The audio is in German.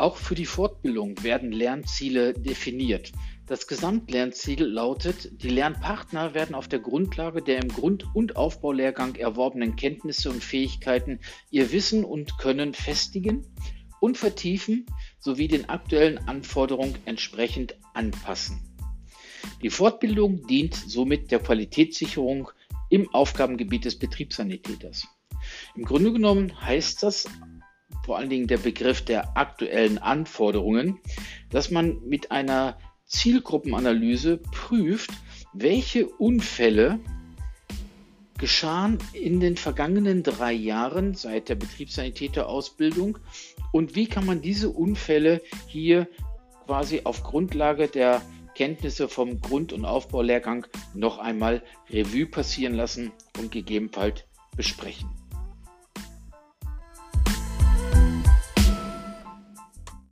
Auch für die Fortbildung werden Lernziele definiert. Das Gesamtlernziel lautet, die Lernpartner werden auf der Grundlage der im Grund- und Aufbaulehrgang erworbenen Kenntnisse und Fähigkeiten ihr Wissen und Können festigen und vertiefen sowie den aktuellen Anforderungen entsprechend anpassen. Die Fortbildung dient somit der Qualitätssicherung im Aufgabengebiet des Betriebssanitäters. Im Grunde genommen heißt das vor allen Dingen der Begriff der aktuellen Anforderungen, dass man mit einer Zielgruppenanalyse prüft, welche Unfälle geschahen in den vergangenen drei Jahren seit der Betriebssanitäterausbildung und wie kann man diese Unfälle hier quasi auf Grundlage der Kenntnisse vom Grund- und Aufbaulehrgang noch einmal Revue passieren lassen und gegebenenfalls besprechen.